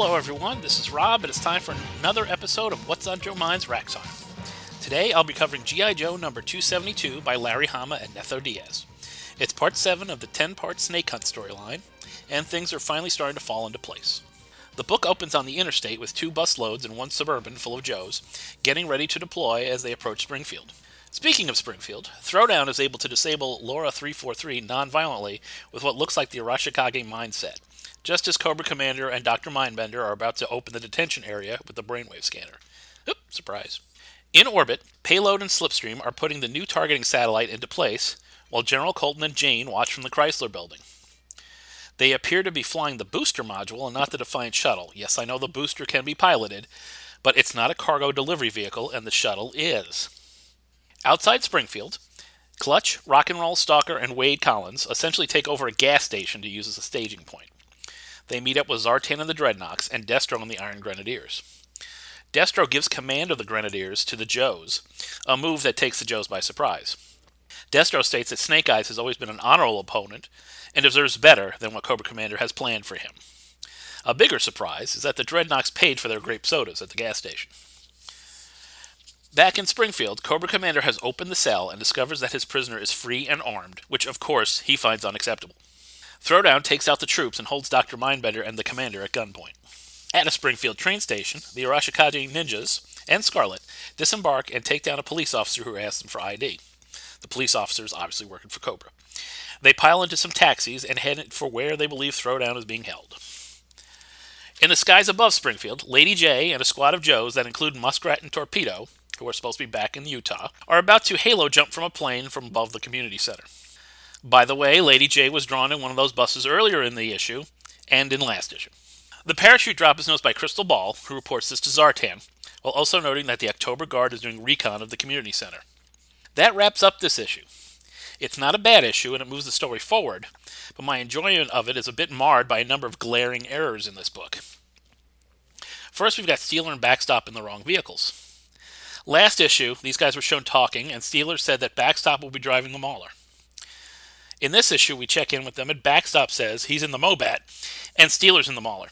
Hello, everyone. This is Rob, and it's time for another episode of What's on Joe Mind's Time. Today, I'll be covering G.I. Joe number 272 by Larry Hama and Netho Diaz. It's part 7 of the 10 part Snake Hunt storyline, and things are finally starting to fall into place. The book opens on the interstate with two bus loads and one suburban full of Joes, getting ready to deploy as they approach Springfield. Speaking of Springfield, Throwdown is able to disable Laura 343 non-violently with what looks like the Arashikage mindset, just as Cobra Commander and Dr. Mindbender are about to open the detention area with the brainwave scanner. Oop, surprise. In orbit, Payload and Slipstream are putting the new targeting satellite into place, while General Colton and Jane watch from the Chrysler building. They appear to be flying the booster module and not the Defiant shuttle. Yes, I know the booster can be piloted, but it's not a cargo delivery vehicle, and the shuttle is. Outside Springfield, Clutch, Rock and Roll Stalker, and Wade Collins essentially take over a gas station to use as a staging point. They meet up with Zartan and the Dreadnoks and Destro and the Iron Grenadiers. Destro gives command of the Grenadiers to the Joes, a move that takes the Joes by surprise. Destro states that Snake Eyes has always been an honorable opponent and deserves better than what Cobra Commander has planned for him. A bigger surprise is that the Dreadnoks paid for their grape sodas at the gas station. Back in Springfield, Cobra Commander has opened the cell and discovers that his prisoner is free and armed, which of course he finds unacceptable. Throwdown takes out the troops and holds Dr. Mindbender and the commander at gunpoint. At a Springfield train station, the Arashikage ninjas and Scarlett disembark and take down a police officer who asks them for ID. The police officer is obviously working for Cobra. They pile into some taxis and head for where they believe Throwdown is being held. In the skies above Springfield, Lady Jaye and a squad of Joes that include Muskrat and Torpedo, who are supposed to be back in Utah, are about to halo jump from a plane from above the community center. By the way, Lady Jaye was drawn in one of those buses earlier in the issue and in last issue. The parachute drop is noticed by Crystal Ball, who reports this to Zartan, while also noting that the October Guard is doing recon of the community center. That wraps up this issue. It's not a bad issue and it moves the story forward, but my enjoyment of it is a bit marred by a number of glaring errors in this book. First, we've got Steeler and Backstop in the wrong vehicles. Last issue, these guys were shown talking, and Steeler said that Backstop will be driving the Mauler. In this issue, we check in with them, and Backstop says he's in the Mobat, and Steeler's in the Mauler.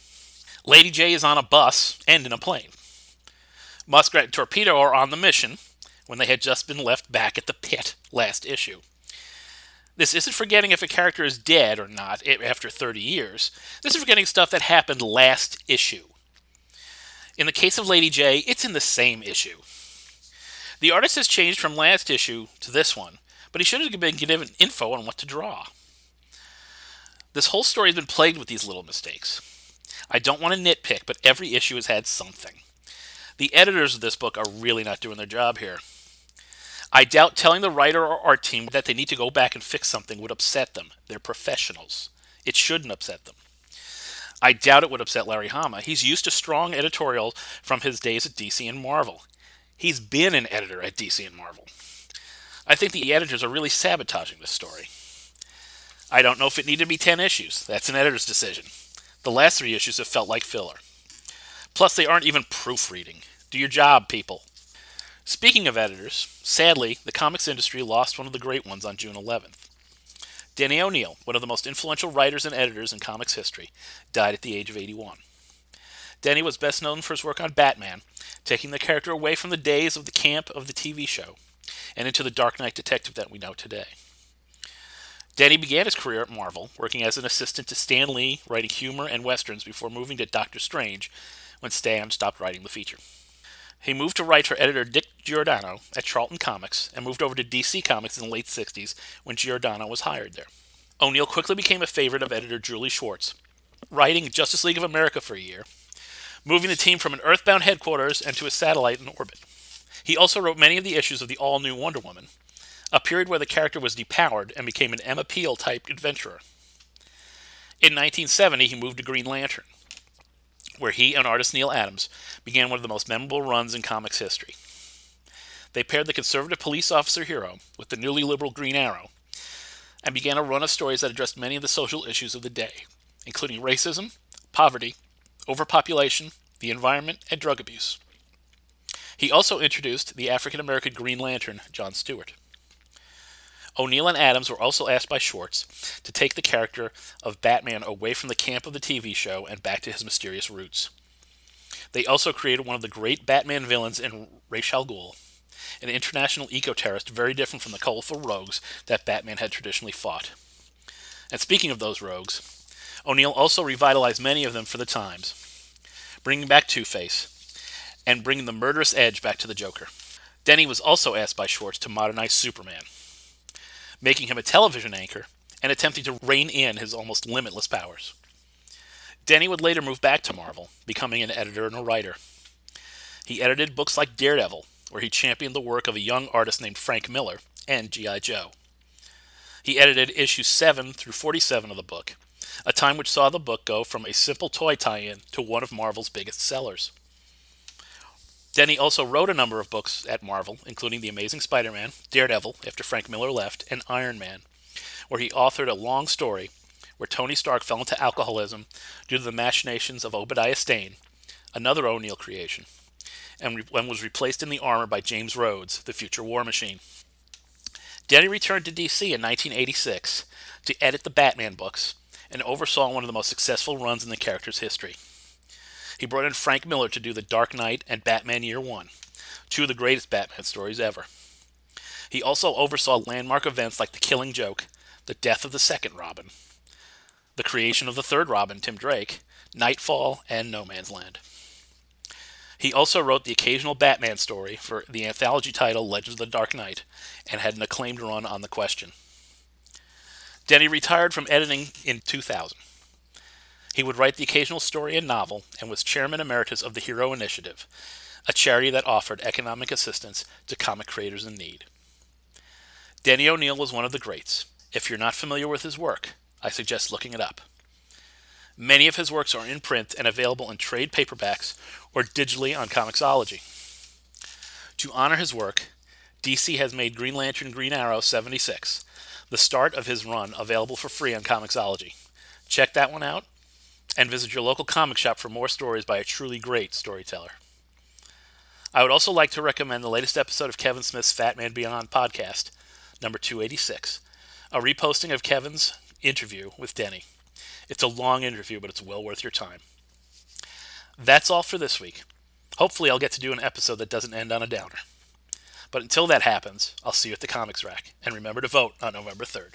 Lady Jaye is on a bus and in a plane. Muskrat and Torpedo are on the mission when they had just been left back at the pit last issue. This isn't forgetting if a character is dead or not after 30 years. This is forgetting stuff that happened last issue. In the case of Lady Jaye, it's in the same issue. The artist has changed from last issue to this one, but he should have been given info on what to draw. This whole story has been plagued with these little mistakes. I don't want to nitpick, but every issue has had something. The editors of this book are really not doing their job here. I doubt telling the writer or art team that they need to go back and fix something would upset them. They're professionals. It shouldn't upset them. I doubt it would upset Larry Hama. He's used to strong editorial from his days at DC and Marvel. He's been an editor at DC and Marvel. I think the editors are really sabotaging this story. I don't know if it needed to be 10 issues. That's an editor's decision. The last three issues have felt like filler. Plus, they aren't even proofreading. Do your job, people. Speaking of editors, sadly, the comics industry lost one of the great ones on June 11th. Denny O'Neil, one of the most influential writers and editors in comics history, died at the age of 81. Denny was best known for his work on Batman, taking the character away from the days of the camp of the TV show and into the Dark Knight detective that we know today. Denny began his career at Marvel, working as an assistant to Stan Lee, writing humor and westerns before moving to Doctor Strange when Stan stopped writing the feature. He moved to write for editor Dick Giordano at Charlton Comics and moved over to DC Comics in the late 60s when Giordano was hired there. O'Neil quickly became a favorite of editor Julie Schwartz, writing Justice League of America for a year, moving the team from an Earthbound headquarters and to a satellite in orbit. He also wrote many of the issues of the all new Wonder Woman, a period where the character was depowered and became an Emma Peel type adventurer. In 1970, he moved to Green Lantern, where he and artist Neal Adams began one of the most memorable runs in comics history. They paired the conservative police officer hero with the newly liberal Green Arrow and began a run of stories that addressed many of the social issues of the day, including racism, poverty, overpopulation, the environment, and drug abuse. He also introduced the African American Green Lantern, John Stewart. O'Neil and Adams were also asked by Schwartz to take the character of Batman away from the camp of the TV show and back to his mysterious roots. They also created one of the great Batman villains in Ra's al an international eco-terrorist very different from the colorful rogues that Batman had traditionally fought. And speaking of those rogues, O'Neil also revitalized many of them for the times, bringing back Two-Face and bringing the murderous edge back to the Joker. Denny was also asked by Schwartz to modernize Superman, making him a television anchor and attempting to rein in his almost limitless powers. Denny would later move back to Marvel, becoming an editor and a writer. He edited books like Daredevil, where he championed the work of a young artist named Frank Miller, and G.I. Joe. He edited issues 7 through 47 of the book, a time which saw the book go from a simple toy tie in to one of Marvel's biggest sellers. Denny also wrote a number of books at Marvel, including The Amazing Spider Man, Daredevil, after Frank Miller left, and Iron Man, where he authored a long story where Tony Stark fell into alcoholism due to the machinations of Obadiah Stane, another O'Neil creation, and, re- and was replaced in the armor by James Rhodes, the future War Machine. Denny returned to DC in 1986 to edit the Batman books and oversaw one of the most successful runs in the character's history. He brought in Frank Miller to do The Dark Knight and Batman Year One, two of the greatest Batman stories ever. He also oversaw landmark events like The Killing Joke, the death of the second Robin, the creation of the third Robin, Tim Drake, Nightfall, and No Man's Land. He also wrote the occasional Batman story for the anthology title Legends of the Dark Knight and had an acclaimed run on the question. Denny retired from editing in 2000. He would write the occasional story and novel and was chairman emeritus of the Hero Initiative, a charity that offered economic assistance to comic creators in need. Danny O'Neil was one of the greats. If you're not familiar with his work, I suggest looking it up. Many of his works are in print and available in trade paperbacks or digitally on Comixology. To honor his work, DC has made Green Lantern Green Arrow 76, the start of his run, available for free on Comixology. Check that one out and visit your local comic shop for more stories by a truly great storyteller. I would also like to recommend the latest episode of Kevin Smith's Fat Man Beyond podcast, number 286, a reposting of Kevin's interview with Denny. It's a long interview, but it's well worth your time. That's all for this week. Hopefully, I'll get to do an episode that doesn't end on a downer. But until that happens, I'll see you at the comics rack, and remember to vote on November 3rd.